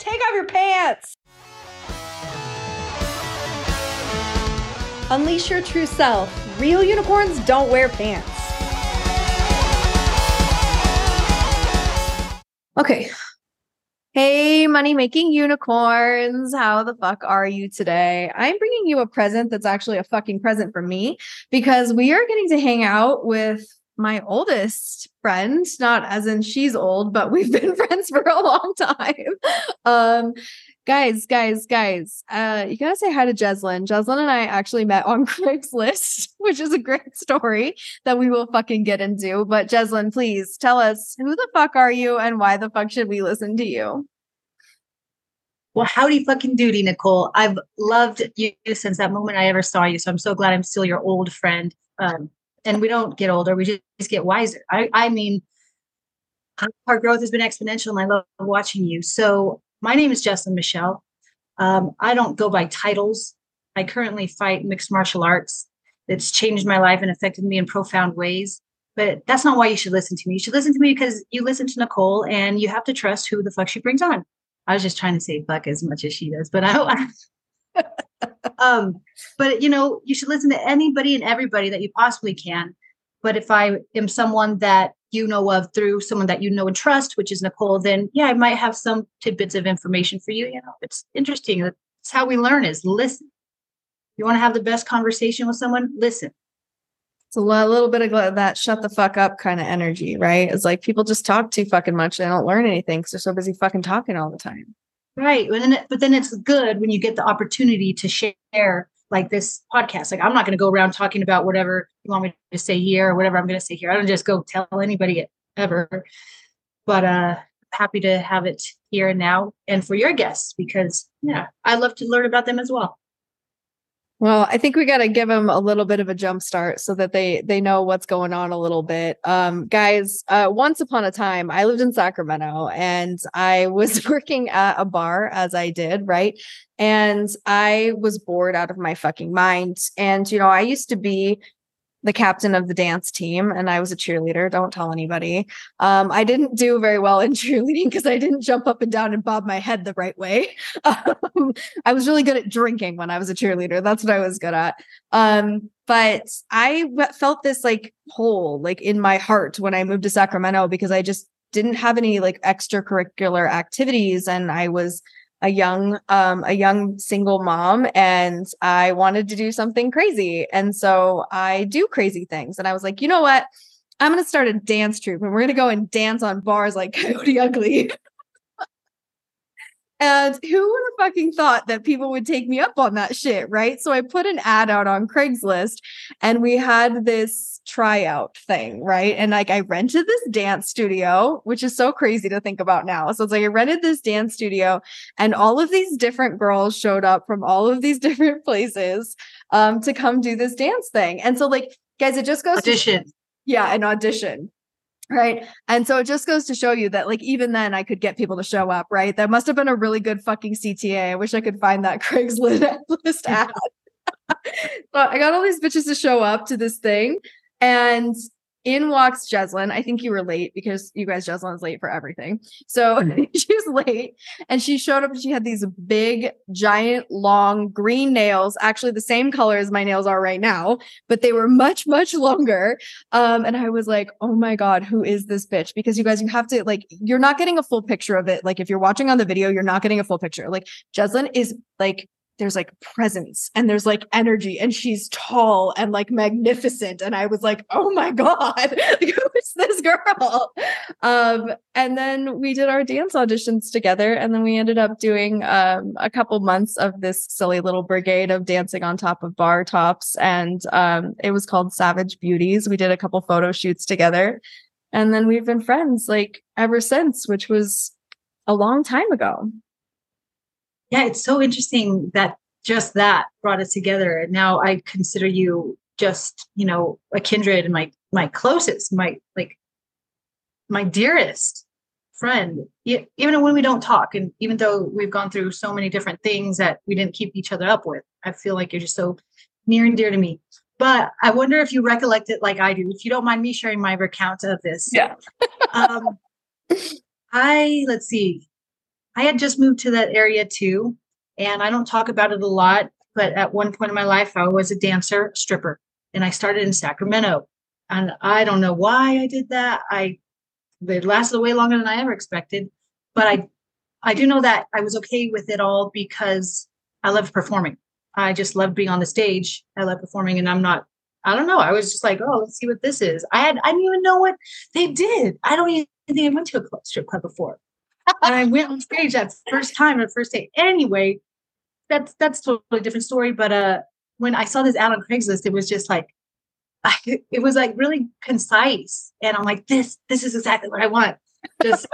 Take off your pants. Unleash your true self. Real unicorns don't wear pants. Okay. Hey, money making unicorns. How the fuck are you today? I'm bringing you a present that's actually a fucking present for me because we are getting to hang out with my oldest friend, not as in she's old, but we've been friends for a long time. Um, guys, guys, guys, uh, you gotta say hi to Jeslen. Jeslen and I actually met on Craigslist, which is a great story that we will fucking get into. But Jeslen, please tell us who the fuck are you and why the fuck should we listen to you? Well, howdy fucking duty, Nicole. I've loved you since that moment I ever saw you. So I'm so glad I'm still your old friend. Um, and we don't get older, we just, get wiser. I, I mean, our growth has been exponential and I love watching you. So my name is Jeslen Mishelle. Um, I don't go by titles. I currently fight mixed martial arts. It's changed my life and affected me in profound ways. But that's not why you should listen to me. You should listen to me because you listen to Nicole and you have to trust who the fuck she brings on. I was just trying to say fuck as much as she does, but I, um, but you know, you should listen to anybody and everybody that you possibly can. But if I am someone that you know of through someone that you know and trust, which is Nicole, then yeah, I might have some tidbits of information for you. You know, it's interesting. That's how we learn is listen. You want to have the best conversation with someone, listen. It's a little bit of that shut the fuck up kind of energy, right? It's like people just talk too fucking much. They don't learn anything because they're so busy fucking talking all the time. Right. But then, but then it's good when you get the opportunity to share like this podcast. Like I'm not going to go around talking about whatever you want me to say here or whatever I'm going to say here. I don't just go tell anybody ever. But uh happy to have it here and now and for your guests because yeah, I love to learn about them as well. Well, I think we got to give them a little bit of a jump start so that they they know what's going on a little bit. Um, guys, uh, once upon a time, I lived in Sacramento and I was working at a bar as I did, right? And I was bored out of my fucking mind. And you know, I used to be the captain of the dance team and I was a cheerleader. Don't tell anybody. Um, I didn't do very well in cheerleading because I didn't jump up and down and bob my head the right way. Um, I was really good at drinking when I was a cheerleader. That's what I was good at. Um, but I felt this like hole like in my heart when I moved to Sacramento because I just didn't have any like extracurricular activities and I was a young um a young single mom and I wanted to do something crazy. And so I do crazy things. And I was like, you know what? I'm gonna start a dance troupe and we're gonna go and dance on bars like Coyote Ugly. And who would have fucking thought that people would take me up on that shit, right? So I put an ad out on Craigslist and we had this tryout thing, right? And like I rented this dance studio, which is so crazy to think about now. So it's like I rented this dance studio and all of these different girls showed up from all of these different places um to come do this dance thing. And so like guys, it just goes audition. To, yeah, an audition. Right. And so it just goes to show you that, like, even then I could get people to show up. Right. That must have been a really good fucking CTA. I wish I could find that Craigslist list ad. so I got all these bitches to show up to this thing. And in walks Jeslen. I think you were late because you guys, Jeslen's late for everything. So she was late and she showed up and she had these big, giant, long green nails, actually the same color as my nails are right now, but they were much, much longer. Um, and I was like, oh my God, who is this bitch? Because you guys, you have to like, you're not getting a full picture of it. Like if you're watching on the video, you're not getting a full picture. Like Jeslen is like there's like presence and there's like energy and she's tall and like magnificent. And i was like oh my god who is this girl? Um and then we did our dance auditions together and then we ended up doing um a couple months of this silly little brigade of dancing on top of bar tops and um it was called savage beauties. We did a couple photo shoots together and then we've been friends like ever since which was a long time ago yeah, it's so interesting that just that brought us together. And now I consider you just, you know, a kindred and my my closest, my like my dearest friend. Even when we don't talk, and even though we've gone through so many different things that we didn't keep each other up with, I feel like you're just so near and dear to me. But I wonder if you recollect it like I do. If you don't mind me sharing my recount of this. Yeah. um, I let's see. I had just moved to that area too. And I don't talk about it a lot, but at one point in my life, I was a dancer, stripper, and I started in Sacramento. And I don't know why I did that. I it lasted way longer than I ever expected, but I I do know that I was okay with it all because I loved performing. I just loved being on the stage. I love performing, and I'm not. I don't know. I was just like, oh, let's see what this is. I had. I didn't even know what they did. I don't even think I went to a strip club before, and I went on stage that first time, the first day. Anyway, that's that's totally different story. But uh, when I saw this ad on Craigslist, it was just like, I, it was like really concise, and I'm like, this this is exactly what I want. Just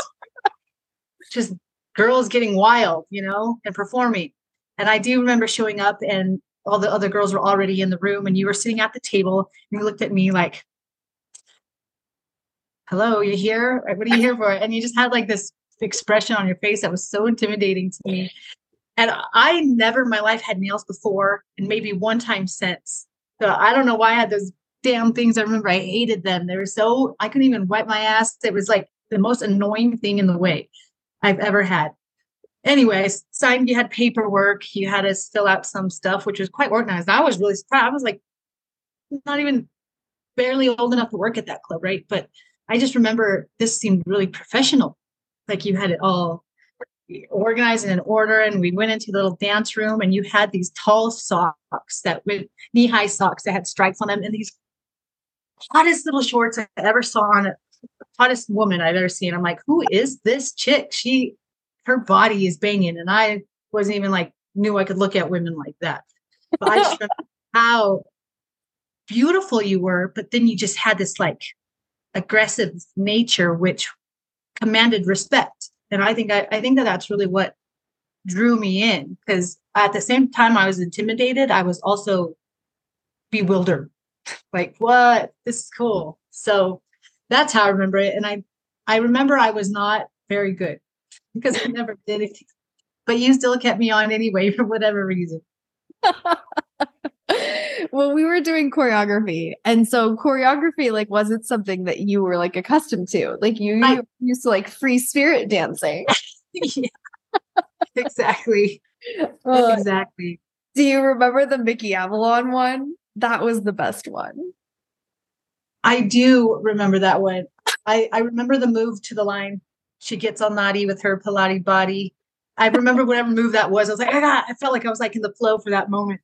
just girls getting wild, you know, and performing. And I do remember showing up and all the other girls were already in the room and you were sitting at the table and you looked at me like, hello, you here? What are you here for? And you just had like this expression on your face that was so intimidating to me. And I never in my life had nails before and maybe one time since. So I don't know why I had those damn things. I remember I hated them. They were so, I couldn't even wipe my ass. It was like the most annoying thing in the way I've ever had anyways, signed, you had paperwork, you had us fill out some stuff, which was quite organized. I was really surprised. I was like, not even barely old enough to work at that club, right? But I just remember this seemed really professional. Like you had it all organized in an order, and we went into the little dance room, and you had these tall socks that with knee high socks that had stripes on them, and these hottest little shorts I ever saw on it. Hottest woman I've ever seen. I'm like, who is this chick? She her body is banging. And I wasn't even like, knew I could look at women like that. But I just how beautiful you were, but then you just had this like aggressive nature, which commanded respect. And I think I, I think that that's really what drew me in because at the same time I was intimidated, I was also bewildered. Like, what? This is cool. So that's how I remember it. And I I remember I was not very good because I never did it. But you still kept me on anyway for whatever reason. well, we were doing choreography. And so choreography like wasn't something that you were like accustomed to. Like you, I, you used to like free spirit dancing. yeah. Exactly. Uh, exactly. Do you remember the Mickey Avalon one? That was the best one. I do remember that one. I, I remember the move to the line she gets all naughty with her Pilates body. I remember whatever move that was. I was like, I got, I felt like I was like in the flow for that moment.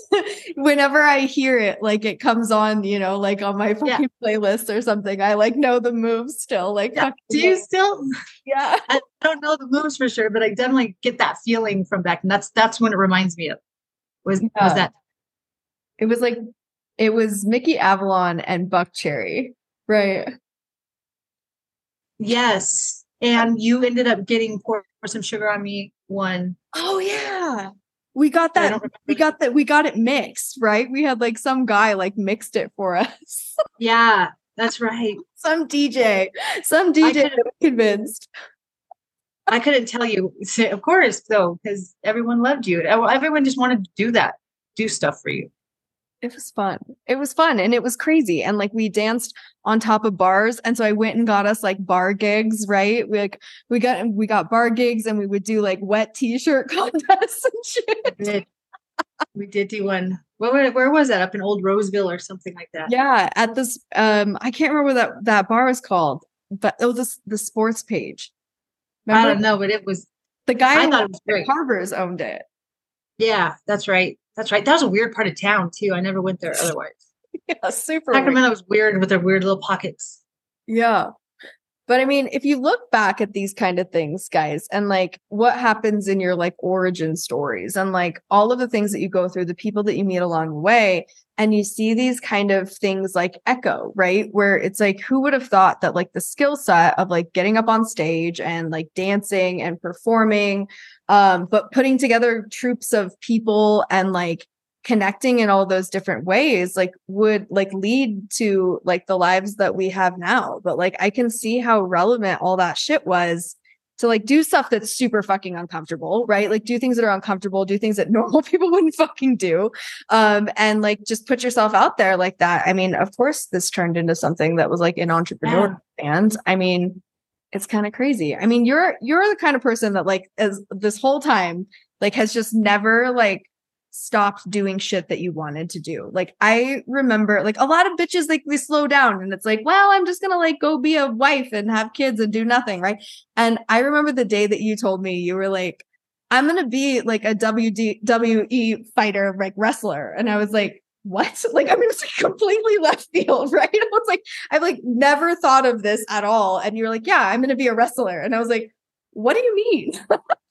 Whenever I hear it, like it comes on, you know, like on my fucking yeah. playlist or something. I like know the moves still. Like, yeah. do you still? Yeah, I don't know the moves for sure, but I definitely get that feeling from back, and that's that's when it reminds me of. Was was that? It was like it was Mickey Avalon and Buckcherry, right? Yes, and you ended up getting pour, pour some sugar on me one. Oh yeah. We got that we got that we got it mixed, right? We had like some guy like mixed it for us. yeah, that's right. Some DJ. Some DJ convinced. I couldn't tell you. Of course, though, because everyone loved you. Everyone just wanted to do that, do stuff for you it was fun. It was fun and it was crazy. And like we danced on top of bars. And so I went and got us like bar gigs, right? We like we got we got bar gigs and we would do like wet t-shirt contests and shit. We did, we did do one. Where, where was that? Up in Old Roseville or something like that. Yeah, at this um I can't remember what that that bar was called, but it was the, the sports page. Remember? I don't know, but it was the guy I thought it was great. Harbors owned it. Yeah, that's right. That's right. That was a weird part of town too. I never went there otherwise. yeah, super. Sacramento weird. was weird with their weird little pockets. Yeah. But I mean, if you look back at these kind of things, guys, and like what happens in your like origin stories and like all of the things that you go through, the people that you meet along the way, and you see these kind of things like echo, right? Where it's like, who would have thought that like the skill set of like getting up on stage and like dancing and performing um, but putting together troops of people and like connecting in all those different ways like would like lead to like the lives that we have now. But like i can see how relevant all that shit was to like do stuff that's super fucking uncomfortable right? Like do things that are uncomfortable do things that normal people wouldn't fucking do. Um and like just put yourself out there like that. I mean of course this turned into something that was like an entrepreneur yeah. and i mean it's kind of crazy. I mean, you're you're the kind of person that like as this whole time like has just never like stopped doing shit that you wanted to do. Like I remember like a lot of bitches like they slow down and it's like, well, I'm just going to like go be a wife and have kids and do nothing, right? And I remember the day that you told me you were like I'm going to be like a WWE fighter like wrestler and I was like what? Like, I mean, it's like completely left field, right? I was like, I've like never thought of this at all. And you're like, yeah, I'm going to be a wrestler. And I was like, what do you mean?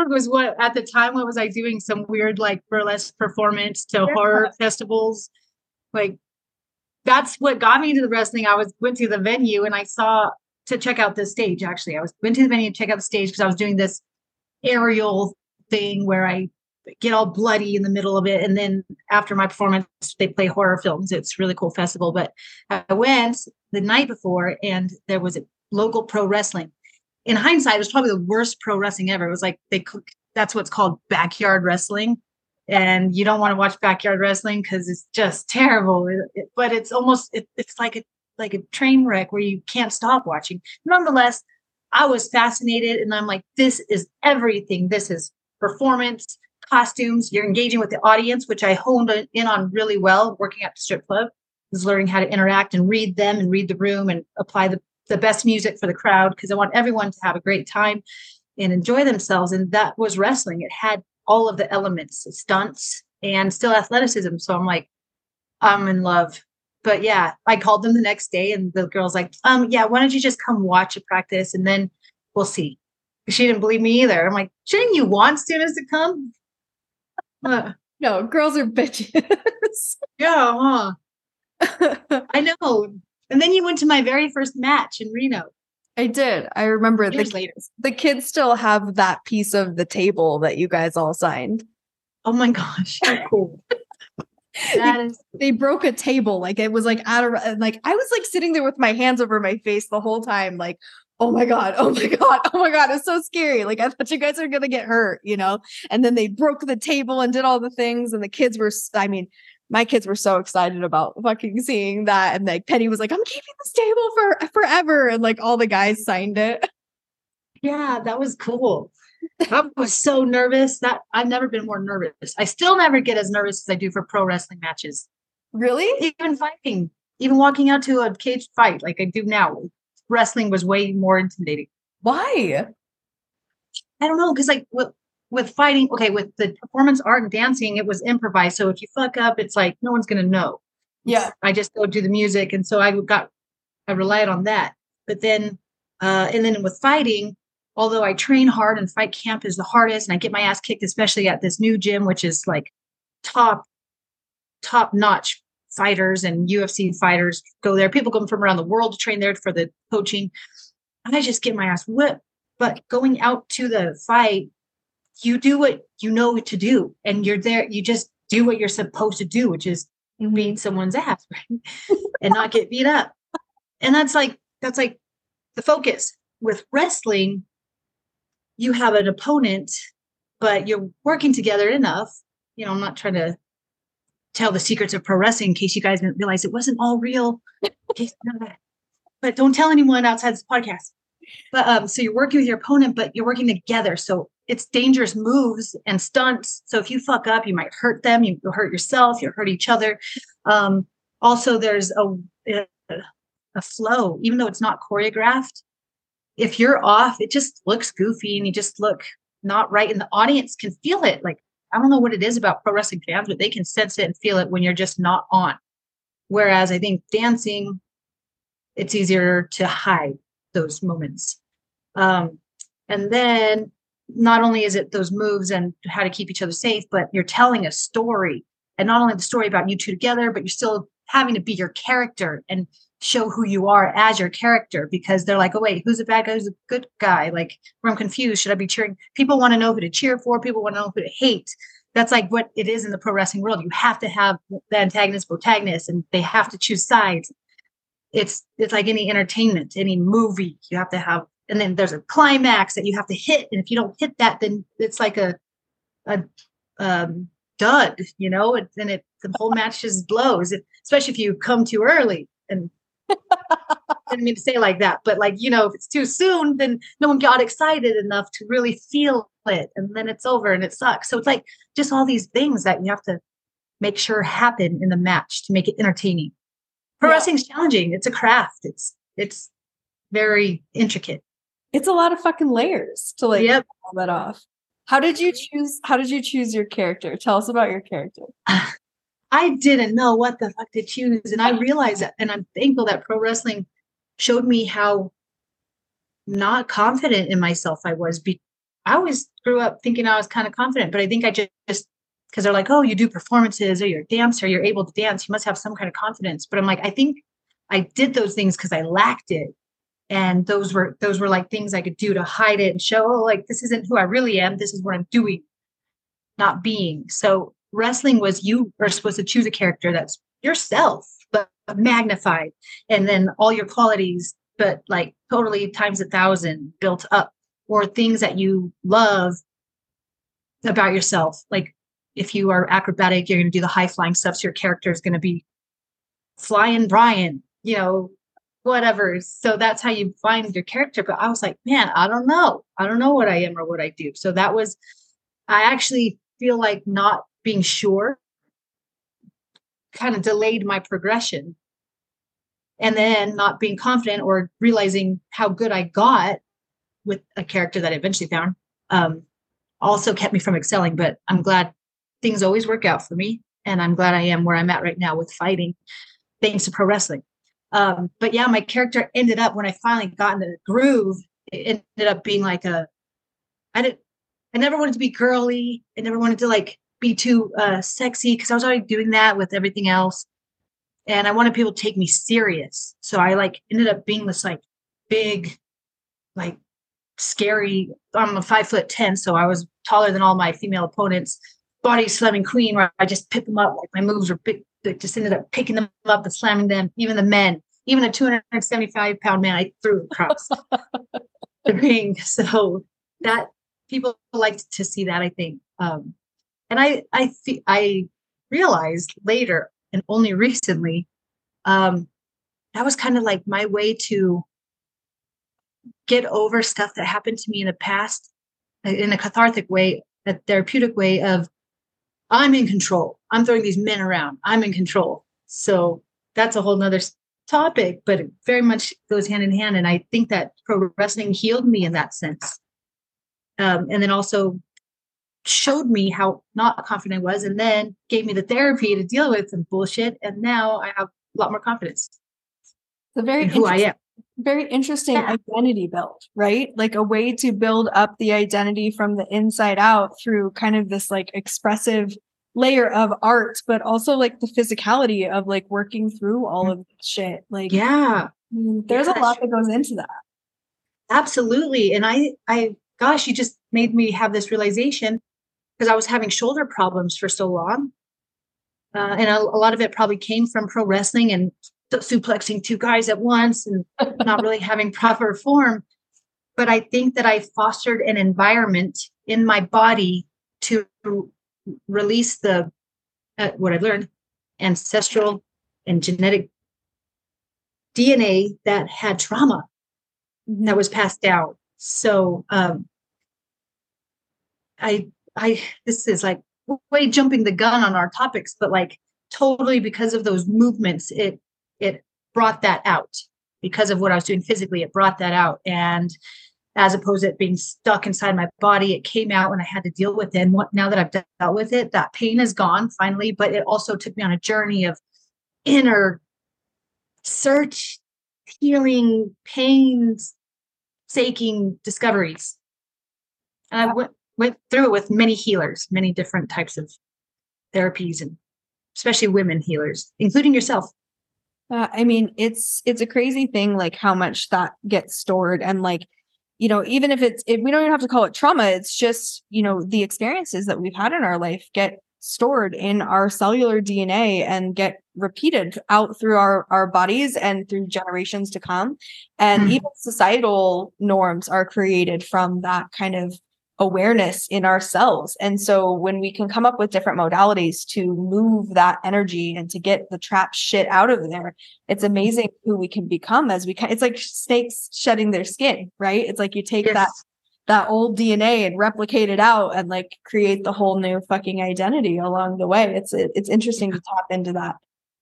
it was what at the time what was i doing? Some weird like burlesque performance to yeah. horror festivals. Like that's what got me to the wrestling. I was went to the venue and i saw to check out the stage actually. I was went to the venue to check out the stage because i was doing this aerial thing where i get all bloody in the middle of it. And then after my performance they play horror films. It's really cool festival. But i went the night before and there was a local pro wrestling in hindsight, it was probably the worst pro wrestling ever. It was like they cook, that's what's called backyard wrestling. And you don't want to watch backyard wrestling because it's just terrible. It, it, but it's almost it, it's like a like a train wreck where you can't stop watching. Nonetheless, I was fascinated and I'm like, this is everything. This is performance, costumes. You're engaging with the audience, which I honed in on really well working at the strip club. is learning how to interact and read them and read the room and apply the the best music for the crowd because I want everyone to have a great time and enjoy themselves. And that was wrestling. It had all of the elements, stunts, and still athleticism. So I'm like, I'm in love. But yeah, I called them the next day and the girl's like, um, yeah, why don't you just come watch a practice and then we'll see. She didn't believe me either. I'm like, shouldn't you want students to come? Uh, no, girls are bitches. yeah, huh? I know. And then you went to my very first match in Reno. I did. I remember the, later. the kids still have that piece of the table that you guys all signed. Oh my gosh, cool. that is they broke a table like it was like out of like I was like sitting there with my hands over my face the whole time like oh my god oh my god oh my god it's so scary like I thought you guys are going to get hurt you know and then they broke the table and did all the things and the kids were I mean my kids were so excited about fucking seeing that. And like Penny was like, I'm keeping this table for forever. And like all the guys signed it. Yeah, that was cool. I was so nervous that I've never been more nervous. I still never get as nervous as I do for pro wrestling matches. Really? Even fighting, even walking out to a caged fight like I do now. Wrestling was way more intimidating. Why? I don't know. Cause like what with fighting, okay, with the performance art and dancing, it was improvised. So if you fuck up, it's like no one's gonna know. Yeah. I just go do the music. And so I got I relied on that. But then uh and then with fighting, although I train hard and fight camp is the hardest, and I get my ass kicked, especially at this new gym, which is like top, top notch fighters and UFC fighters go there. People come from around the world to train there for the coaching. I just get my ass whipped. But going out to the fight you do what you know what to do and you're there you just do what you're supposed to do which is mm-hmm. beat someone's ass right? And not get beat up. And that's like that's like the focus. With wrestling you have an opponent but you're working together enough. You know i'm not trying to tell the secrets of pro wrestling in case you guys didn't realize it wasn't all real. But don't tell anyone outside this podcast. But um so you're working with your opponent but you're working together. So it's dangerous moves and stunts. So if you fuck up, you might hurt them, you hurt yourself, you hurt each other. Um, also, there's a, a flow, even though it's not choreographed. If you're off, it just looks goofy and you just look not right. And the audience can feel it. Like, I don't know what it is about pro wrestling fans, but they can sense it and feel it when you're just not on. Whereas I think dancing, it's easier to hide those moments. Um, and then not only is it those moves and how to keep each other safe, but you're telling a story. And not only the story about you two together, but you're still having to be your character and show who you are as your character because they're like, oh, wait, who's a bad guy? Who's a good guy? Like, I'm confused. Should I be cheering? People want to know who to cheer for. People want to know who to hate. That's like what it is in the pro wrestling world. You have to have the antagonist, protagonist, and they have to choose sides. It's it's like any entertainment, any movie. You have to have and then there's a climax that you have to hit and if you don't hit that then it's like a a um, dud you know and then it the whole match just blows especially if you come too early and I didn't mean to say like that, but like, you know, if it's too soon, then no one got excited enough to really feel it. And then it's over and it sucks. So it's like just all these things that you have to make sure happen in the match to make it entertaining. Pro yeah. wrestling's challenging. It's a craft. It's it's very intricate. It's a lot of fucking layers to like yep. pull that off. How did you choose how did you choose your character? Tell us about your character. I didn't know what the fuck to choose. And I realized that, and I'm thankful that pro wrestling showed me how not confident in myself I was. Be- I always grew up thinking I was kind of confident, but I think I just because they're like, oh, you do performances or you're a dancer, you're able to dance, you must have some kind of confidence. But I'm like, I think I did those things because I lacked it. And those were those were like things I could do to hide it and show, oh, like this isn't who I really am. This is what I'm doing, not being. So wrestling was you are supposed to choose a character that's yourself but magnified and then all your qualities but like totally times a thousand built up or things that you love about yourself like if you are acrobatic you're going to do the high flying stuff so your character is going to be flying brian you know whatever so that's how you find your character but i was like man i don't know i don't know what i am or what i do so that was i actually feel like not being sure kind of delayed my progression. And then not being confident or realizing how good I got with a character that I eventually found um, also kept me from excelling. But I'm glad things always work out for me. And I'm glad I am where I'm at right now with fighting, thanks to pro wrestling. Um, but yeah, my character ended up when I finally got in the groove, it ended up being like a I didn't I never wanted to be girly. I never wanted to like be too uh, sexy because I was already doing that with everything else. And I wanted people to take me serious. So I like ended up being this like big, like scary. I'm a five foot 10, so I was taller than all my female opponents. Body slamming queen where I just pick them up. Like my moves were big, just ended up picking them up and slamming them. Even the men, even a 275 pound man, I threw across the ring. So that people liked to see that, I think. Um, and I I I realized later and only recently um, that was kind of like my way to get over stuff that happened to me in the past in a cathartic way, a therapeutic way of I'm in control. I'm throwing these men around. I'm in control. So that's a whole nother topic, but it very much goes hand in hand. And I think that pro wrestling healed me in that sense. Um, and then also showed me how not confident I was and then gave me the therapy to deal with some bullshit. And now I have a lot more confidence. The very who I am. Very interesting yeah. identity build, right? Like a way to build up the identity from the inside out through kind of this like expressive layer of art, but also like the physicality of like working through all of this shit. Like, yeah, there's yeah, a lot that goes into that. Absolutely. And I, I, gosh, you just made me have this realization because I was having shoulder problems for so long. Uh, and a, a, lot of it probably came from pro wrestling and suplexing two guys at once and not really having proper form. But I think that I fostered an environment in my body to release the uh, what I've learned ancestral and genetic DNA that had trauma that was passed down. So um, I I this is like way jumping the gun on our topics, but like totally because of those movements, it it brought that out because of what I was doing physically. It brought that out, and as opposed to it being stuck inside my body, it came out and I had to deal with it. And what, now that I've dealt with it, that pain is gone finally. But it also took me on a journey of inner search, healing, pains, saking discoveries. And I went went through it with many healers, many different types of therapies, and especially women healers, including yourself. Uh, I mean, it's it's a crazy thing, like how much that gets stored, and like you know, even if it's if we don't even have to call it trauma, it's just you know the experiences that we've had in our life get stored in our cellular DNA and get repeated out through our, our bodies and through generations to come. And mm even societal norms are created from that kind of awareness in ourselves. And so when we can come up with different modalities to move that energy and to get the trap shit out of there, it's amazing who we can become as we can. It's like snakes shedding their skin, right? It's like you take yes. that that old DNA and replicate it out and like create the whole new fucking identity along the way. It's it's interesting to tap into that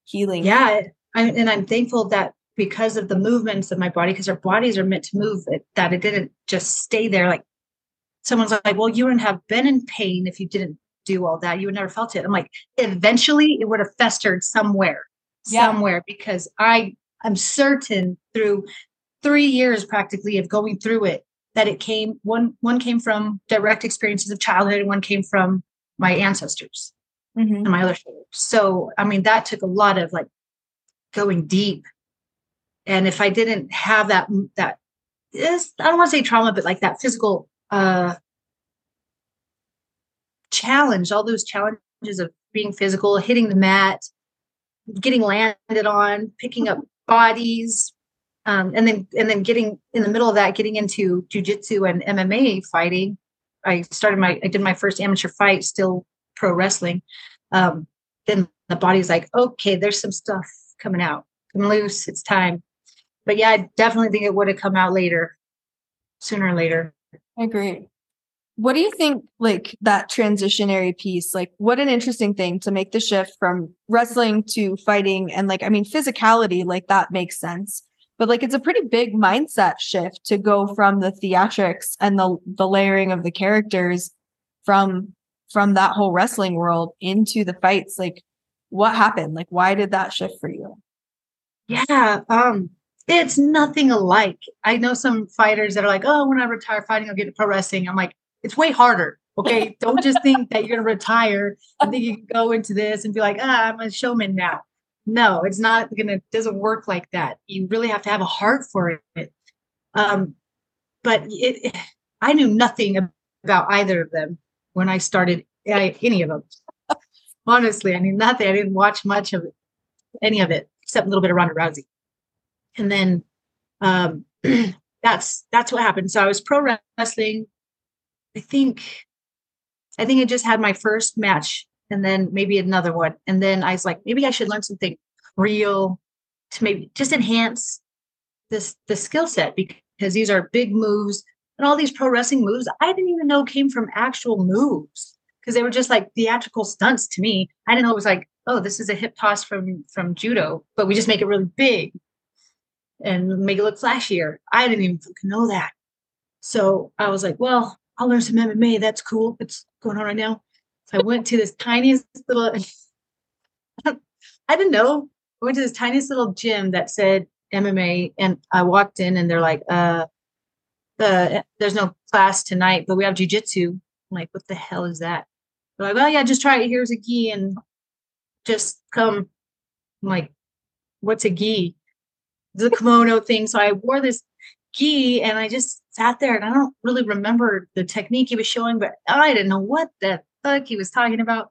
healing. Yeah, I, and I'm thankful that because of the movements of my body, because our bodies are meant to move, it, that it didn't just stay there. Like someone's like, "Well, you wouldn't have been in pain if you didn't do all that. You would never felt it." I'm like, eventually, it would have festered somewhere, yeah. somewhere, because I I'm certain through three years practically of going through it that it came one one came from direct experiences of childhood and one came from my ancestors mm-hmm. and my other so i mean that took a lot of like going deep and if i didn't have that that is i don't want to say trauma but like that physical uh challenge all those challenges of being physical hitting the mat getting landed on picking up bodies um, and then and then getting in the middle of that getting into jujitsu and mma fighting. I started my i did my first amateur fight still pro wrestling. Um, then the body's like okay there's some stuff coming out. Come loose it's time. But yeah i definitely think it would have come out later sooner or later i agree. What do you think like that transitionary piece like what an interesting thing to make the shift from wrestling to fighting and like i mean physicality like that makes sense. But like it's a pretty big mindset shift to go from the theatrics and the the layering of the characters from from that whole wrestling world into the fights. Like what happened? Like why did that shift for you? Yeah um it's nothing alike. I know some fighters that are like oh when i retire fighting i'll get to pro wrestling. I'm like it's way harder okay? Don't just think that you're going to retire and think you can go into this and be like ah i'm a showman now no it's not gonna doesn't work like that. You really have to have a heart for it. Um but it, i knew nothing about either of them when i started any of them honestly i knew nothing. I didn't watch much of any of it except a little bit of ronda rousey and then um that's that's what happened so i was pro wrestling i think i think i just had my first match and then maybe another one. And then I was like, maybe I should learn something real to maybe just enhance this the skill set because these are big moves and all these pro wrestling moves I didn't even know came from actual moves because they were just like theatrical stunts to me. I didn't know it was like, oh, this is a hip toss from from judo, but we just make it really big and make it look flashier. I didn't even know that. So I was like, well, I'll learn some MMA. That's cool. It's going on right now. So I went to this tiniest little, I didn't know. I went to this tiniest little gym that said MMA, and I walked in, and they're like, uh, the there's no class tonight, but we have jujitsu. I'm like, what the hell is that? They're like, well, yeah, just try it. Here's a gi, and just come. I'm like, what's a gi? The kimono thing. So I wore this gi, and I just sat there, and I don't really remember the technique he was showing, but I didn't know what the fuck he was talking about.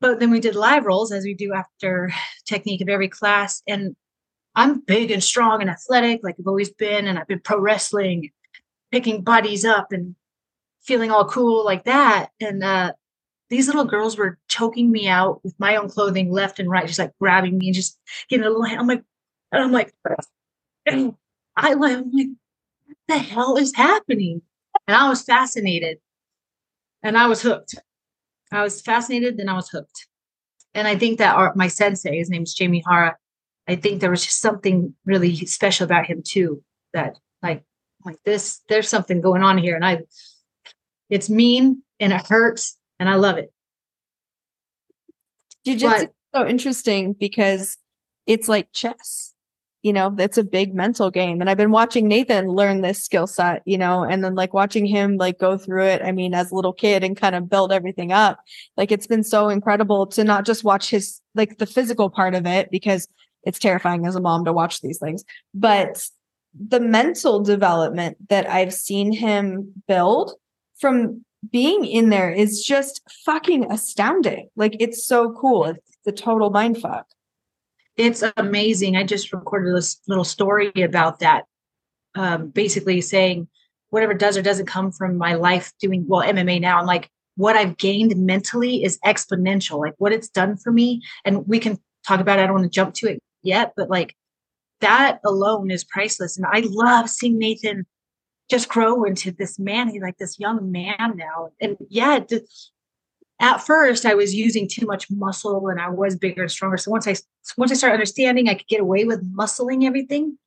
But then we did live rolls as we do after technique of every class. And I'm big and strong and athletic, like I've always been. And I've been pro wrestling, picking bodies up and feeling all cool like that. And uh, these little girls were choking me out with my own clothing left and right, just like grabbing me and just getting a little. I'm like, and I'm like, and I am like, what the hell is happening? And I was fascinated and I was hooked. I was fascinated, then I was hooked. And I think that our, my sensei, his name is Jamie Hara, I think there was just something really special about him too. That like like this, there's something going on here, and I, it's mean and it hurts, and I love it. Jiu-jitsu so interesting because it's like chess you know, it's a big mental game. And I've been watching Nathan learn this skill set, you know, and then like watching him like go through it. I mean, as a little kid and kind of build everything up. Like it's been so incredible to not just watch his like the physical part of it because it's terrifying as a mom to watch these things, but the mental development that I've seen him build from being in there is just fucking astounding. Like it's so cool. It's the total mind fuck it's amazing. I just recorded this little story about that, um, basically saying whatever does or doesn't come from my life doing well MMA now. I'm like, what I've gained mentally is exponential. Like what it's done for me. And we can talk about it. I don't want to jump to it yet, but like that alone is priceless. And I love seeing Nathan just grow into this man. He's like this young man now. And yeah, at first I was using too much muscle and I was bigger and stronger. So once I once I started understanding I could get away with muscling everything.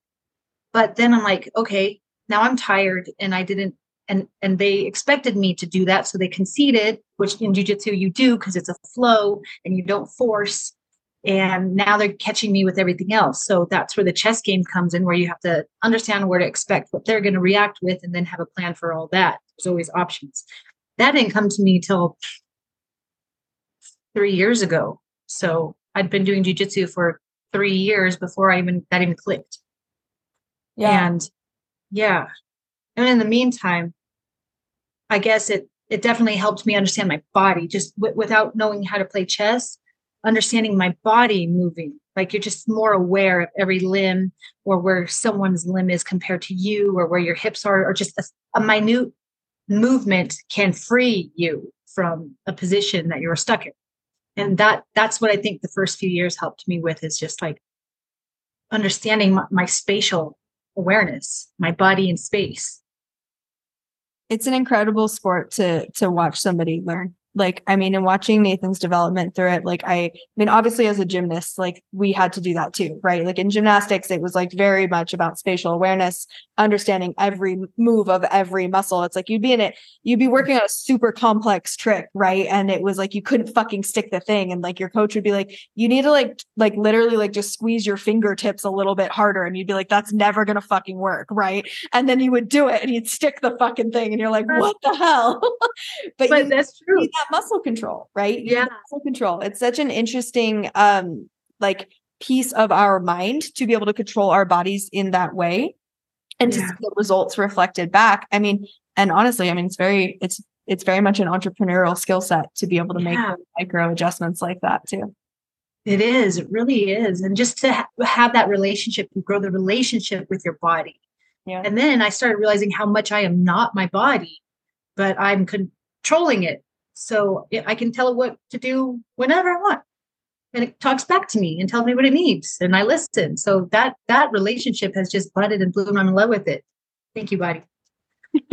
But then I'm like, okay, now I'm tired and I didn't and and they expected me to do that. So they conceded, which in jujitsu you do because it's a flow and you don't force. And now they're catching me with everything else. So that's where the chess game comes in, where you have to understand where to expect what they're going to react with and then have a plan for all that. There's always options. That didn't come to me till three years ago. So I'd been doing jujitsu for three years before I even that even clicked. Yeah. And yeah. And in the meantime, I guess it it definitely helped me understand my body just w- without knowing how to play chess, understanding my body moving. Like you're just more aware of every limb or where someone's limb is compared to you or where your hips are, or just a, a minute movement can free you from a position that you're stuck in and that that's what i think the first few years helped me with is just like understanding my, my spatial awareness my body in space. It's an incredible sport to to watch somebody learn like i mean in watching nathan's development through it like i, I mean obviously as a gymnast like we had to do that too right? Like in gymnastics it was like very much about spatial awareness understanding every move of every muscle. It's like you'd be in it you'd be working on a super complex trick right? And it was like you couldn't fucking stick the thing. And like your coach would be like you need to like like literally like just squeeze your fingertips a little bit harder. And you'd be like that's never gonna fucking work right? And then you would do it and you'd stick the fucking thing and you're like what the hell? But, but you, that's true muscle control, right? Yeah. Muscle control. It's such an interesting um like piece of our mind to be able to control our bodies in that way and yeah. to see the results reflected back. I mean, and honestly, I mean it's very it's it's very much an entrepreneurial skill set to be able to yeah. make micro adjustments like that too. It is, it really is. And just to ha- have that relationship and grow the relationship with your body. Yeah. And then I started realizing how much I am not my body, but I'm controlling it so I can tell it what to do whenever I want. And it talks back to me and tells me what it needs. And I listen. So that that relationship has just budded and bloomed. I'm in love with it. Thank you, buddy.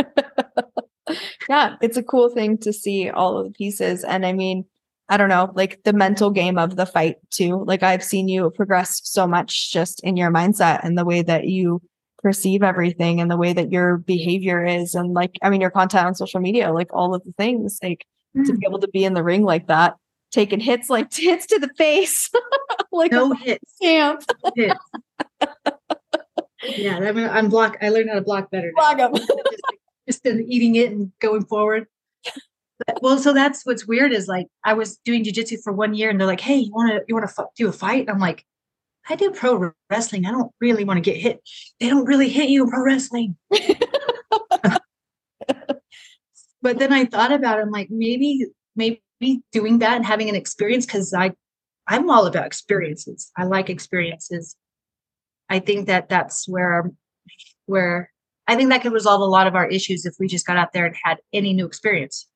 yeah, it's a cool thing to see all of the pieces. And I mean, I don't know, like the mental game of the fight too. Like I've seen you progress so much just in your mindset and the way that you perceive everything and the way that your behavior is and like I mean your content on social media, like all of the things. Like to be mm. able to be in the ring like that, taking hits like hits to the face, like no hits. Champ. hits. yeah, I mean, I'm block. I learned how to block better. Block them. just, just been eating it and going forward. But, well, so that's what's weird is like I was doing jujitsu for one year, and they're like, "Hey, you want to you want to f- do a fight?" And I'm like, "I do pro wrestling. I don't really want to get hit. They don't really hit you in pro wrestling." But then I thought about it. I'm like, maybe, maybe doing that and having an experience because I, I'm all about experiences. I like experiences. I think that that's where, where I think that could resolve a lot of our issues if we just got out there and had any new experience,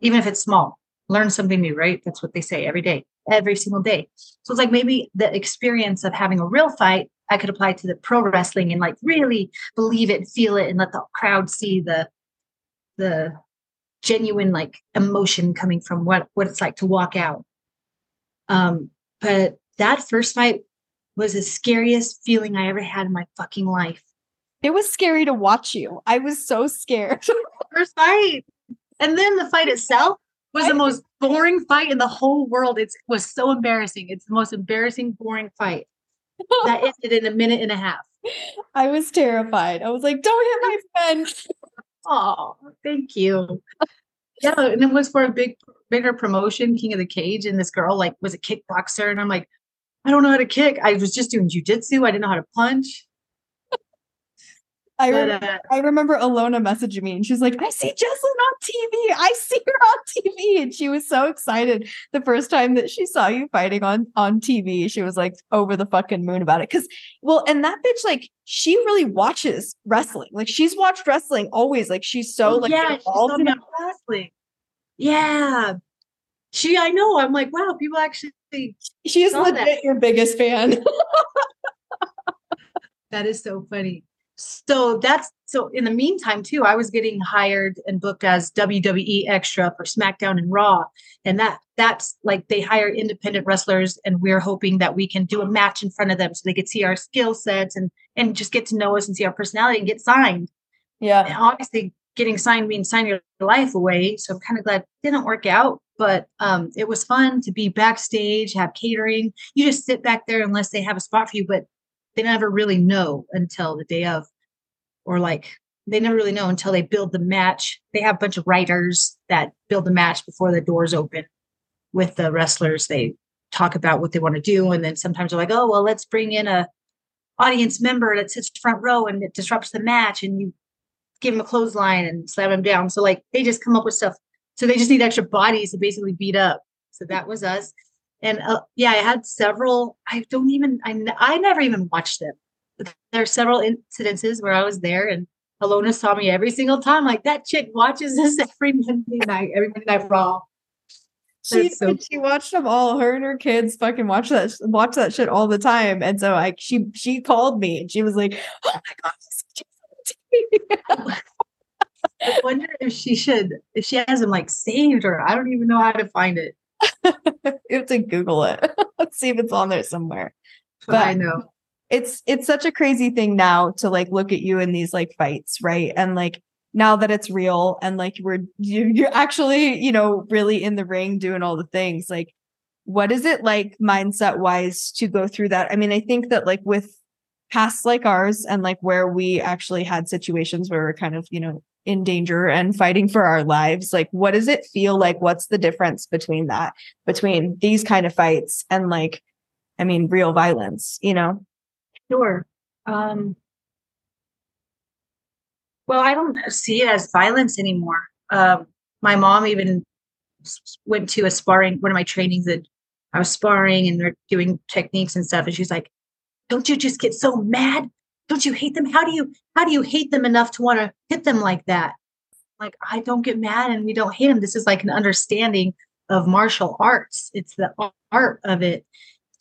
even if it's small. Learn something new, right? That's what they say every day, every single day. So it's like maybe the experience of having a real fight I could apply to the pro wrestling and like really believe it, feel it, and let the crowd see the the genuine like emotion coming from what what it's like to walk out. Um but that first fight was the scariest feeling i ever had in my fucking life. It was scary to watch you. I was so scared. First fight. And then the fight itself was the most boring fight in the whole world. It was so embarrassing. It's the most embarrassing boring fight that ended in a minute and a half. I was terrified. I was like don't hit my friend Oh, thank you. Yeah, and it was for a big, bigger promotion, King of the Cage, and this girl like was a kickboxer, and I'm like, I don't know how to kick. I was just doing jujitsu. I didn't know how to punch. I But, remember, uh, I remember Alona messaging me and she's like, I see Jeslen on TV. I see her on TV. And she was so excited the first time that she saw you fighting on on TV. She was like over the fucking moon about it. Cause well, and that bitch, like, she really watches wrestling. Like she's watched wrestling always. Like she's so Oh, like yeah, she's involved in wrestling. Yeah. She, I know. I'm like, wow, people actually. She's legit that. your biggest fan. That is so funny. So that's so. In the meantime, too, I was getting hired and booked as WWE extra for SmackDown and Raw, and that that's like they hire independent wrestlers, and we're hoping that we can do a match in front of them so they could see our skill sets and and just get to know us and see our personality and get signed. yeah. And obviously getting signed means signing your life away. So I'm kind of glad it didn't work out. But um, it was fun to be backstage, have catering. You just sit back there unless they have a spot for you, but they never really know until the day of, or like they never really know until they build the match. They have a bunch of writers that build the match before the doors open with the wrestlers. They talk about what they want to do. And then sometimes they're like, oh, well, let's bring in a audience member that sits front row and it disrupts the match. And you give them a clothesline and slam them down. So like they just come up with stuff. So they just need extra bodies to basically beat up. So that was us. And uh, yeah, I had several. I don't even. I, I never even watched them. There are several incidences where I was there, and Alona saw me every single time. Like that chick watches this every Monday night, every Monday night Raw. She so did. she watched them all. Her and her kids fucking watch that watch that shit all the time. And so like she she called me and she was like, "Oh my god, she's on TV." I wonder if she should, if she has them like saved, or I don't even know how to find it. you have to Google it. Let's see if it's on there somewhere. But I know. It's it's such a crazy thing now to like look at you in these like fights, right? And like now that it's real and like we're you, you're actually you know really in the ring doing all the things like what is it like mindset wise to go through that? I mean i think that like with past like ours and like where we actually had situations where we're kind of you know in danger and fighting for our lives like what does it feel like? What's the difference between that between these kind of fights and like i mean real violence you know Sure. Um, well, I don't see it as violence anymore. Um, my mom even went to a sparring, one of my trainings that I was sparring and they're doing techniques and stuff. And she's like, don't you just get so mad? Don't you hate them? How do you, how do you hate them enough to want to hit them like that? Like, I don't get mad and we don't hate them. This is like an understanding of martial arts. It's the art of it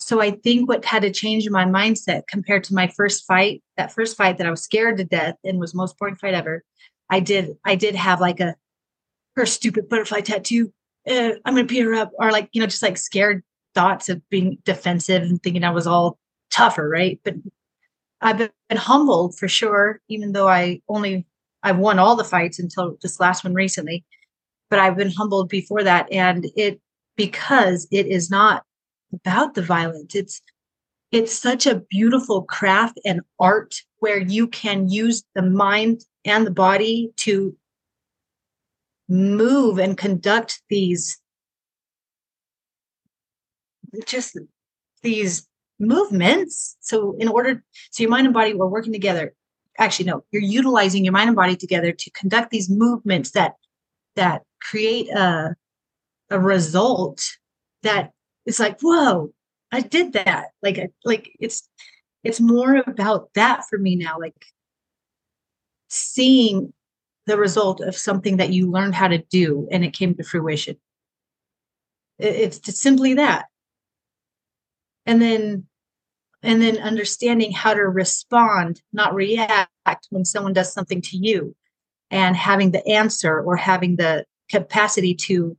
so I think what had to change my mindset compared to my first fight, that first fight that I was scared to death and was most boring fight ever. I did, I did have like a her stupid butterfly tattoo. Uh, I'm gonna beat her up, or like you know, just like scared thoughts of being defensive and thinking I was all tougher, right? But I've been, humbled for sure, even though I only I've won all the fights until this last one recently. But I've been humbled before that, and it because it is not about the violence. It's it's such a beautiful craft and art where you can use the mind and the body to move and conduct these just these movements so in order so your mind and body were working together actually no you're utilizing your mind and body together to conduct these movements that that create a a result that is like whoa i did that. Like like it's it's more about that for me now like seeing the result of something that you learned how to do and it came to fruition. It- it's just simply that. And then and then understanding how to respond not react when someone does something to you and having the answer or having the capacity to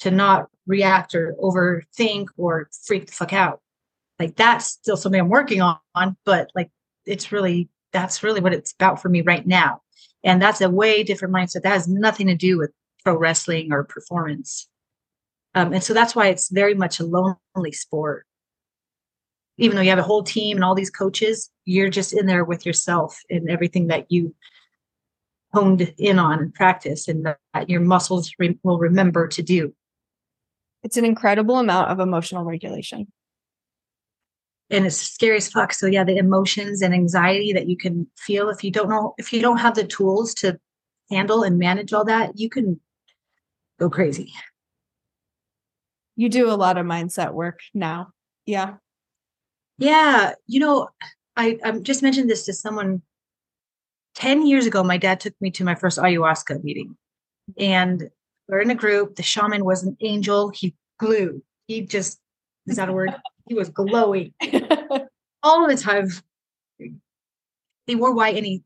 to not react or overthink or freak the fuck out. Like that's still something i'm working on but like it's really that's really what it's about for me right now. And that's a way different mindset that has nothing to do with pro wrestling or performance. Um, and so that's why it's very much a lonely sport. Even though you have a whole team and all these coaches you're just in there with yourself and everything that you honed in on and practice and that your muscles re- will remember to do it's an incredible amount of emotional regulation and it's scary as fuck. So yeah, the emotions and anxiety that you can feel if you don't know if you don't have the tools to handle and manage all that, you can go crazy. You do a lot of mindset work now. Yeah. Yeah. You know, I, I just mentioned this to someone 10 years ago. My dad took me to my first ayahuasca meeting. And we're in a group. The shaman was an angel. He glowed. He just, is that a word? he was glowing all the time. He wore white and he,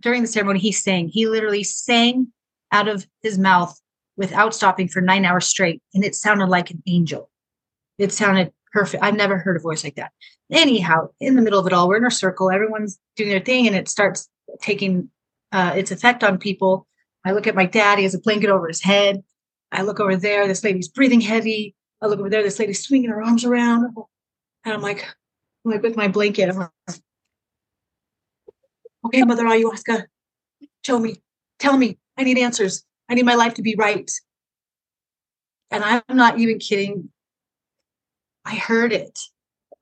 during the ceremony, he sang. He literally sang out of his mouth without stopping for nine hours straight. And it sounded like an angel. It sounded perfect. I've never heard a voice like that. Anyhow, in the middle of it all, we're in our circle, everyone's doing their thing, and it starts taking uh, its effect on people. I look at my dad, he has a blanket over his head. I look over there, this lady's breathing heavy. I look over there, this lady's swinging her arms around. And I'm like, I'm like with my blanket, I'm like, okay, Mother Ayahuasca, show me, tell me, I need answers. I need my life to be right. And I'm not even kidding. I heard it.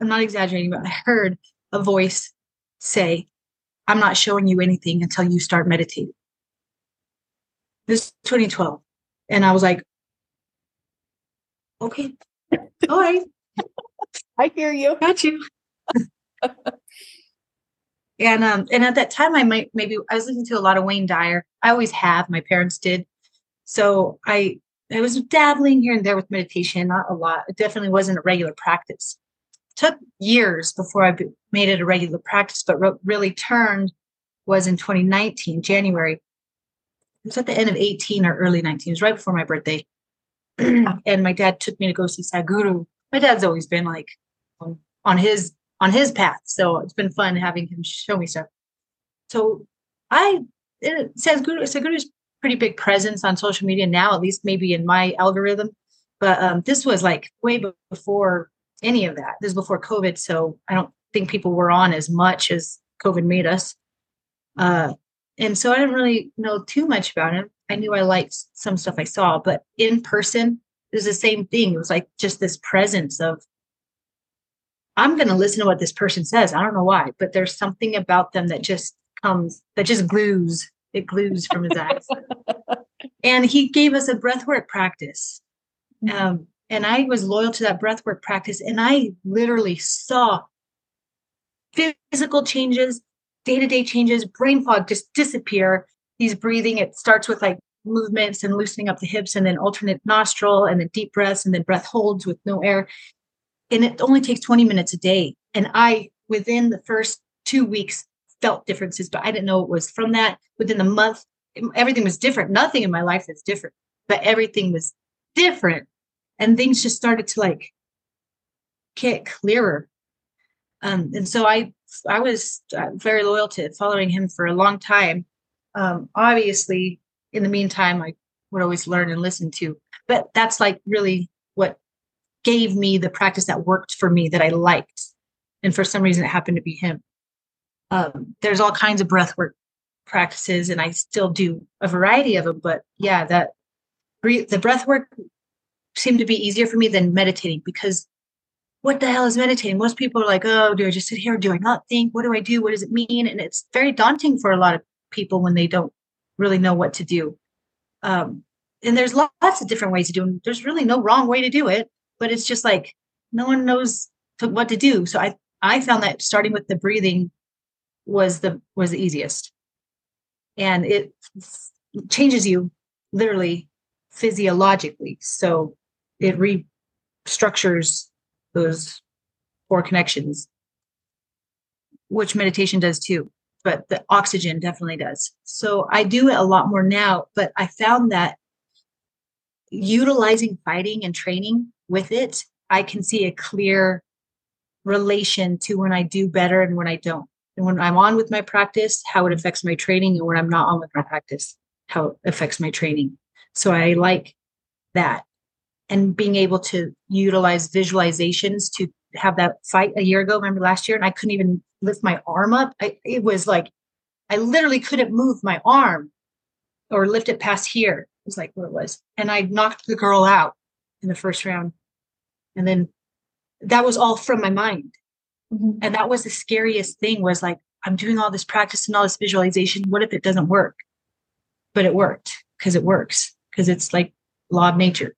I'm not exaggerating, but I heard a voice say, I'm not showing you anything until you start meditating. This 2012. And I was like, okay, all right. I hear you. Got you. and um, and at that time I might maybe I was listening to a lot of Wayne Dyer. I always have, my parents did. So I I was dabbling here and there with meditation, not a lot. It definitely wasn't a regular practice. It took years before I made it a regular practice, but what really turned was in 2019, January. It was at the end of 18 or early 19. It was right before my birthday. and my dad took me to go see Sadhguru. My dad's always been like on, on his on his path. So it's been fun having him show me stuff. So I it, Sadhguru, Sadhguru's pretty big presence on social media now, at least maybe in my algorithm. But um, this was like way before any of that. This is before COVID, so I don't think people were on as much as COVID made us. Uh, and so I didn't really know too much about him. I knew I liked some stuff I saw, but in person, it was the same thing. It was like just this presence of, I'm going to listen to what this person says. I don't know why, but there's something about them that just comes, that just glues it glues from his eyes. and he gave us a breathwork practice. Mm-hmm. Um, and I was loyal to that breathwork practice. And I literally saw physical changes, day to day changes, brain fog just disappear. He's breathing. It starts with like movements and loosening up the hips, and then alternate nostril, and then deep breaths, and then breath holds with no air. And it only takes 20 minutes a day. And I, within the first two weeks, felt differences, but I didn't know it was from that. Within the month, everything was different. Nothing in my life is different, but everything was different. And things just started to like get clearer. Um, and so I, I was uh, very loyal to following him for a long time. Um, obviously, in the meantime, I would always learn and listen to, but that's like really what gave me the practice that worked for me that I liked. And for some reason, it happened to be him um, there's all kinds of breath work practices and i still do a variety of them but yeah that the breath work seemed to be easier for me than meditating because what the hell is meditating? Most people are like oh do i just sit here? Do i not think? What do i do? What does it mean? And it's very daunting for a lot of people when they don't really know what to do. Um, and there's lots of different ways to do it. There's really no wrong way to do it but it's just like no one knows to, what to do. So i i found that starting with the breathing was the was the easiest. And it changes you literally physiologically. So it restructures those four connections which meditation does too but the oxygen definitely does so i do it a lot more now but i found that utilizing fighting and training with it i can see a clear relation to when i do better and when i don't and when I'm on with my practice, how it affects my training, and when I'm not on with my practice, how it affects my training. So I like that. And being able to utilize visualizations to have that fight a year ago, remember last year, and I couldn't even lift my arm up. I, it was like I literally couldn't move my arm or lift it past here. It was like what it was. And I knocked the girl out in the first round. And then that was all from my mind Mm-hmm. And that was the scariest thing was like, I'm doing all this practice and all this visualization. What if it doesn't work? But it worked because it works because it's like law of nature.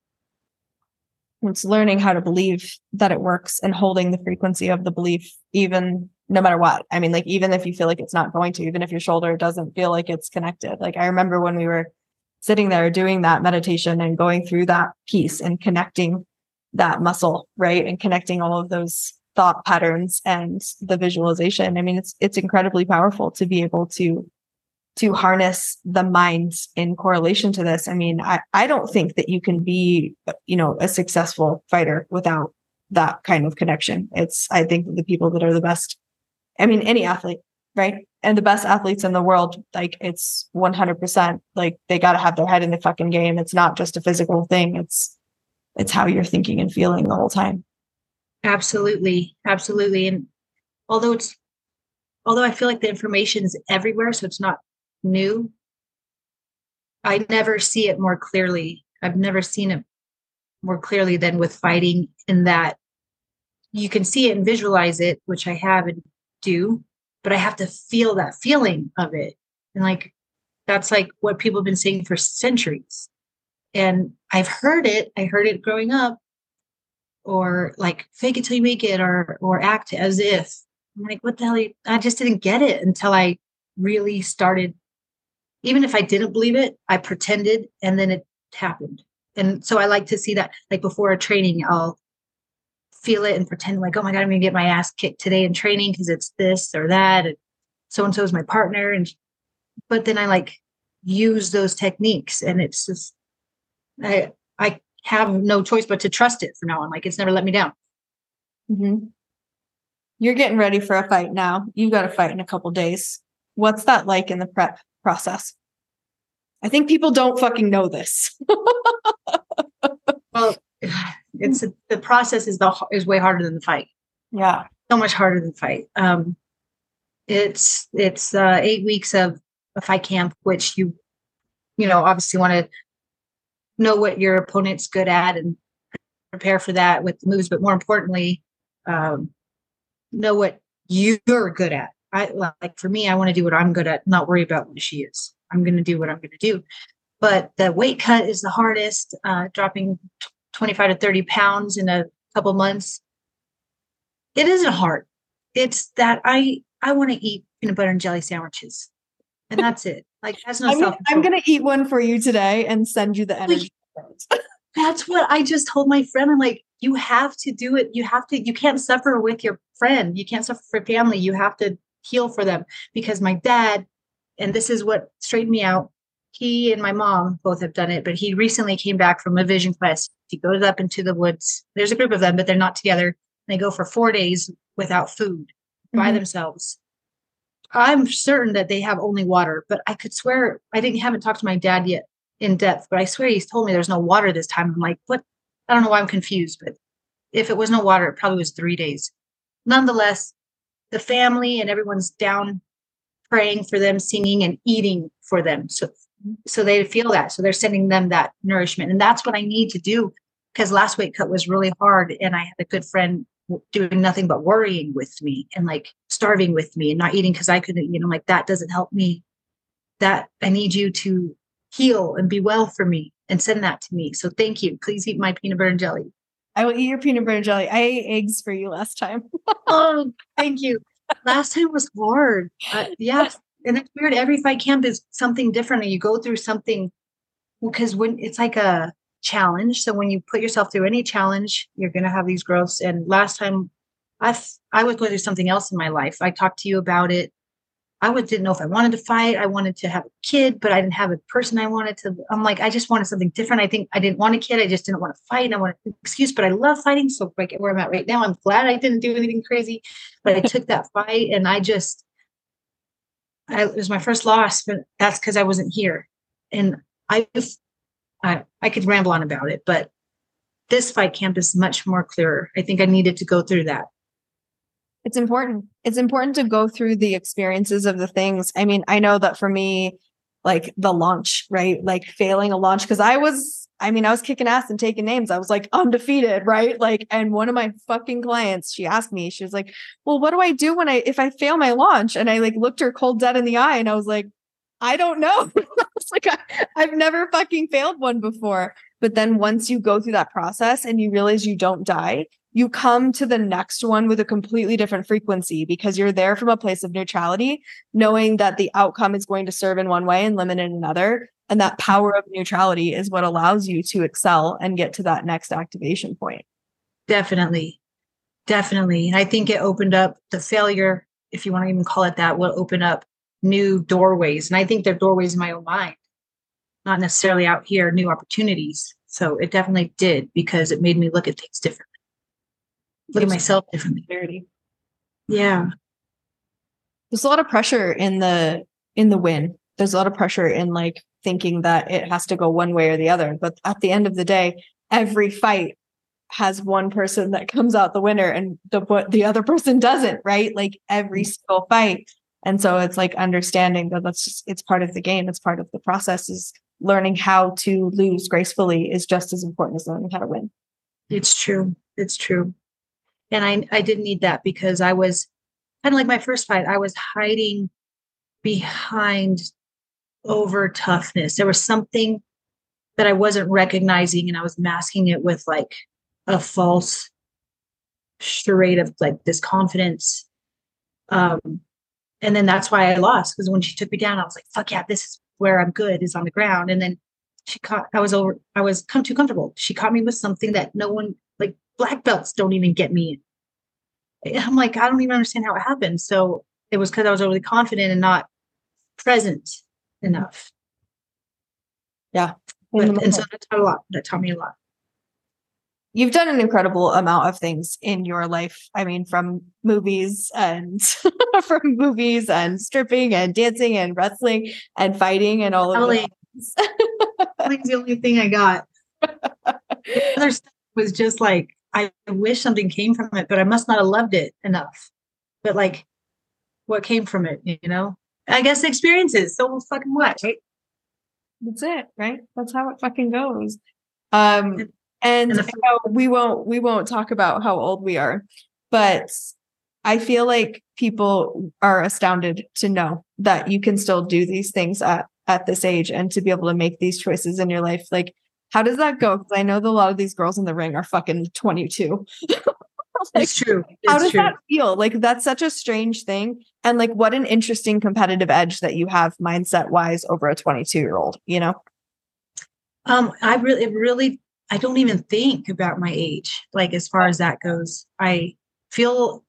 It's learning how to believe that it works and holding the frequency of the belief, even no matter what. I mean, like, even if you feel like it's not going to, even if your shoulder doesn't feel like it's connected. Like, I remember when we were sitting there doing that meditation and going through that piece and connecting that muscle, right? And connecting all of those thought patterns and the visualization. I mean, it's it's incredibly powerful to be able to to harness the mind in correlation to this. I mean, I, I don't think that you can be, you know, a successful fighter without that kind of connection. It's, I think the people that are the best, I mean, any athlete, right? And the best athletes in the world, like it's 100%, like they got to have their head in the fucking game. It's not just a physical thing. It's, it's how you're thinking and feeling the whole time. Absolutely. Absolutely. And although it's, although I feel like the information is everywhere, so it's not new. I never see it more clearly. I've never seen it more clearly than with fighting, in that you can see it and visualize it, which I have and do, but I have to feel that feeling of it. And like, that's like what people have been saying for centuries. And I've heard it, I heard it growing up, or like fake it till you make it, or or act as if. I'm like, what the hell? I just didn't get it until I really started even if I didn't believe it, I pretended and then it happened. And so I like to see that like before a training, I'll feel it and pretend like, oh my God, I'm gonna get my ass kicked today in training because it's this or that. And so and so is my partner. And but then I like use those techniques and it's just I I have no choice but to trust it from now on. Like it's never let me down. Mm-hmm. You're getting ready for a fight now. You've got a fight in a couple days. What's that like in the prep? Process. I think people don't fucking know this. well, it's a, the process is the is way harder than the fight. Yeah, so much harder than the fight. Um, it's it's uh, eight weeks of a fight camp, which you you know obviously want to know what your opponent's good at and prepare for that with the moves, but more importantly, um, know what you're good at. I like for me, I want to do what I'm good at, not worry about what she is. I'm going to do what I'm going to do. But the weight cut is the hardest, uh, dropping 25 to 30 pounds in a couple months. It isn't hard. It's that I I want to eat peanut butter and jelly sandwiches, and that's it. Like that's no I'm, I'm going to eat one for you today and send you the energy. that's what I just told my friend. I'm like, you have to do it. You have to. You can't suffer with your friend. You can't suffer for family. You have to heal for them because my dad, and this is what straightened me out. He and my mom both have done it, but he recently came back from a vision quest. He goes up into the woods. There's a group of them, but they're not together. They go for four days without food mm-hmm. by themselves. I'm certain that they have only water, but I could swear I didn't haven't talked to my dad yet in depth, but I swear he's told me there's no water this time. I'm like, what? I don't know why I'm confused, but if it was no water, it probably was three days. Nonetheless, the family and everyone's down praying for them, singing and eating for them. So so they feel that. So they're sending them that nourishment. And that's what I need to do because last weight cut was really hard. And I had a good friend doing nothing but worrying with me and like starving with me and not eating because I couldn't, you know, like that doesn't help me. That I need you to heal and be well for me and send that to me. So thank you. Please eat my peanut butter and jelly. I will eat your peanut butter and jelly. I ate eggs for you last time. oh, thank you. Last time was hard. Uh, yeah. And it's weird. Every fight camp is something different. And you go through something because when it's like a challenge. So when you put yourself through any challenge, you're going to have these growths. And last time I, I was going through something else in my life. I talked to you about it I didn't know if I wanted to fight. I wanted to have a kid, but I didn't have a person I wanted to. I'm like, I just wanted something different. I think I didn't want a kid. I just didn't want to fight. And I wanted an excuse, but I love fighting. So like where I'm at right now, I'm glad I didn't do anything crazy, but I took that fight and I just, I, it was my first loss, but that's because I wasn't here. And I, I, I could ramble on about it, but this fight camp is much more clearer. I think I needed to go through that it's important. It's important to go through the experiences of the things. I mean, I know that for me, like the launch, right? Like failing a launch. Cause I was, I mean, I was kicking ass and taking names. I was like undefeated, right? Like, and one of my fucking clients, she asked me, she was like, Well, what do I do when I if I fail my launch? And I like looked her cold dead in the eye and I was like, I don't know. I was like, I, I've never fucking failed one before. But then once you go through that process and you realize you don't die, you come to the next one with a completely different frequency because you're there from a place of neutrality, knowing that the outcome is going to serve in one way and limit in another. And that power of neutrality is what allows you to excel and get to that next activation point. Definitely. Definitely. And I think it opened up the failure, if you want to even call it that, will open up new doorways. And I think they're doorways in my own mind, not necessarily out here, new opportunities. So it definitely did because it made me look at things differently look at myself differently. Yeah. There's a lot of pressure in the in the win. There's a lot of pressure in like thinking that it has to go one way or the other. But at the end of the day, every fight has one person that comes out the winner and the the other person doesn't, right? Like every mm-hmm. single fight. And so it's like understanding that that's just it's part of the game, it's part of the process is learning how to lose gracefully is just as important as learning how to win. It's true. It's true and I I didn't need that because I was kind of like my first fight. I was hiding behind over toughness. There was something that I wasn't recognizing, and I was masking it with like a false charade of like this confidence. Um, and then that's why I lost because when she took me down, I was like, "Fuck yeah, this is where I'm good is on the ground." And then she caught. I was over. I was come too comfortable. She caught me with something that no one like black belts don't even get me. I'm like, I don't even understand how it happened. So it was because I was overly confident and not present enough. Yeah. But, and so that taught a lot. That taught me a lot. You've done an incredible amount of things in your life. I mean, from movies and from movies and stripping and dancing and wrestling and fighting and all of that. the only thing I got. the other stuff was just like I wish something came from it, but I must not have loved it enough. But like, what came from it, you know? I guess experiences. So fucking what, right? That's it, right? That's how it fucking goes. Um, and, and the- we won't we won't talk about how old we are, but I feel like people are astounded to know that you can still do these things at at this age and to be able to make these choices in your life. Like how does that go? Because I know that a lot of these girls in the ring are fucking 22. like, it's true. It's how does true. that feel? Like that's such a strange thing. And like what an interesting competitive edge that you have mindset wise over a 22 year old, you know? Um, I really really I don't even mm-hmm. think about my age, like as far as that goes. I feel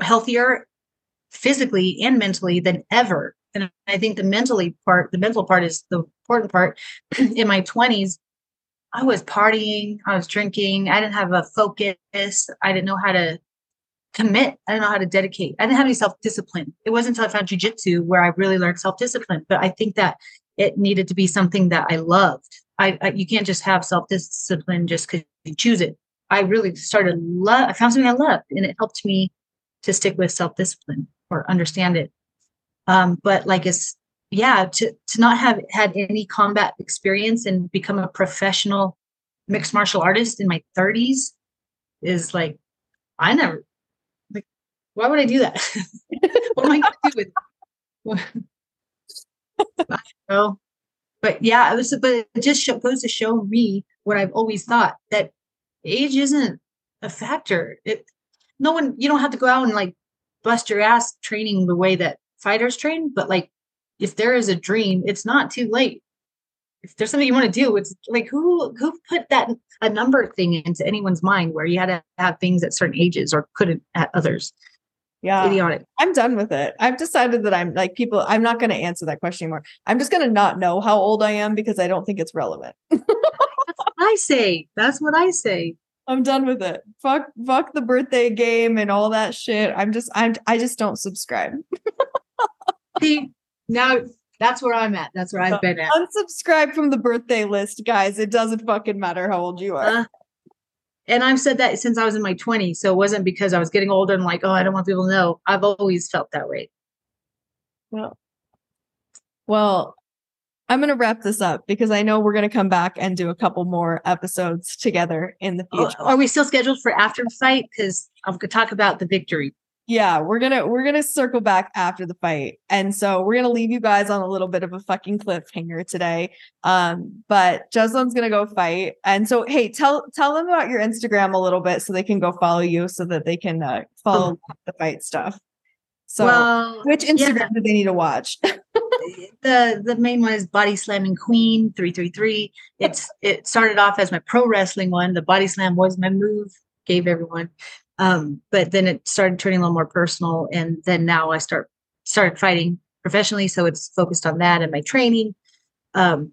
healthier physically and mentally than ever. And I think the mentally part, the mental part is the important part. In my 20s, I was partying, I was drinking, I didn't have a focus, I didn't know how to commit, I didn't know how to dedicate, I didn't have any self discipline. It wasn't until I found jujitsu where I really learned self discipline. But I think that it needed to be something that I loved. I, I you can't just have self discipline just because you choose it. I really started love. I found something I loved, and it helped me to stick with self discipline or understand it. Um, but like it's yeah, to to not have had any combat experience and become a professional mixed martial artist in my 30s is like I never like why would I do that? what am I gonna do with I know. But yeah, it was but it just goes to show me what I've always thought that age isn't a factor. It no one you don't have to go out and like bust your ass training the way that fighters train, but like if there is a dream, it's not too late. If there's something you want to do, it's like who who put that a number thing into anyone's mind where you had to have things at certain ages or couldn't at others. Yeah. Idiotic. I'm done with it. I've decided that I'm like people, I'm not going to answer that question anymore. I'm just going to not know how old I am because I don't think it's relevant. That's what I say. That's what I say. I'm done with it. Fuck fuck the birthday game and all that shit. I'm just I'm I just don't subscribe. See, now that's where I'm at. That's where I've been at. Unsubscribe from the birthday list, guys. It doesn't fucking matter how old you are. Uh, And I've said that since I was in my 20s. So it wasn't because I was getting older and like, oh, I don't want people to know. I've always felt that way. Well, well, I'm going to wrap this up because I know we're going to come back and do a couple more episodes together in the Oh, future. Are we still scheduled for after the fight? Because I'm going to talk about the victory. Yeah, we're to we're to circle back after the fight. And so we're to leave you guys on a little bit of a fucking cliffhanger today. Um but Jeslen's going to go fight. And so hey, tell tell them about your Instagram a little bit so they can go follow you so that they can uh, follow the fight stuff. So well, which yeah. Instagram do they need to watch? the the main one is Body Slamming Queen three three three. It's it started off as my pro wrestling one. The body slam was my move, gave everyone. Um, but then it started turning a little more personal, and then now I start started fighting professionally, so it's focused on that and my training. Um,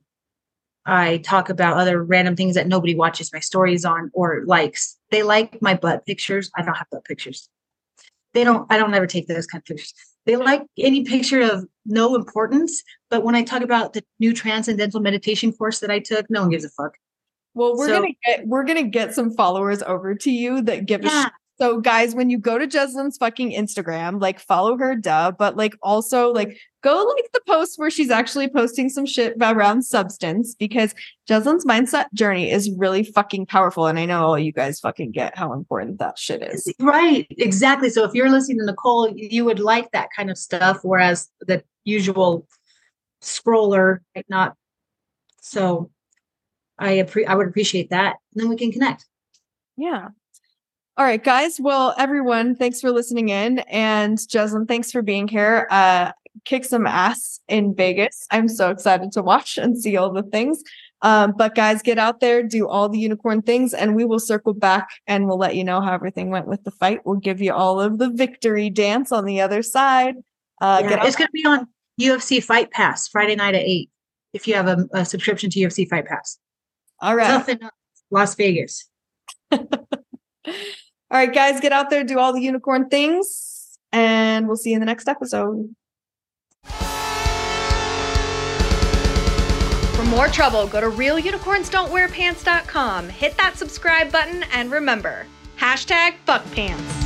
I talk about other random things that nobody watches my stories on or likes. They like my butt pictures. I don't have butt pictures. They don't. I don't ever take those kind of pictures. They like any picture of no importance. But when I talk about the new transcendental meditation course that I took, no one gives a fuck. Well, we're So- gonna get we're gonna get some followers over to you that give a shit. So guys, when you go to Jeslen's fucking Instagram, like follow her, duh, but like also like go like the post where she's actually posting some shit about around substance because Jeslen's mindset journey is really fucking powerful. And I know all you guys fucking get how important that shit is. Right, exactly. So if you're listening to Nicole, you would like that kind of stuff, whereas the usual scroller might not. So I appre- I would appreciate that. And then we can connect. Yeah. All right, guys. Well, everyone, thanks for listening in. And Jeslen, thanks for being here. Uh, kick some ass in Vegas. I'm so excited to watch and see all the things. Um, but guys, get out there, do all the unicorn things, and we will circle back and we'll let you know how everything went with the fight. We'll give you all of the victory dance on the other side. Uh, Yeah, it's going to be on UFC Fight Pass Friday night at eight. If you have a, a subscription to UFC Fight Pass, all right. Las Vegas. All right, guys, get out there, do all the unicorn things, and we'll see you in the next episode. For more trouble, go to realunicornsdon'twearpants.com, hit that subscribe button, and remember, hashtag fuckpants.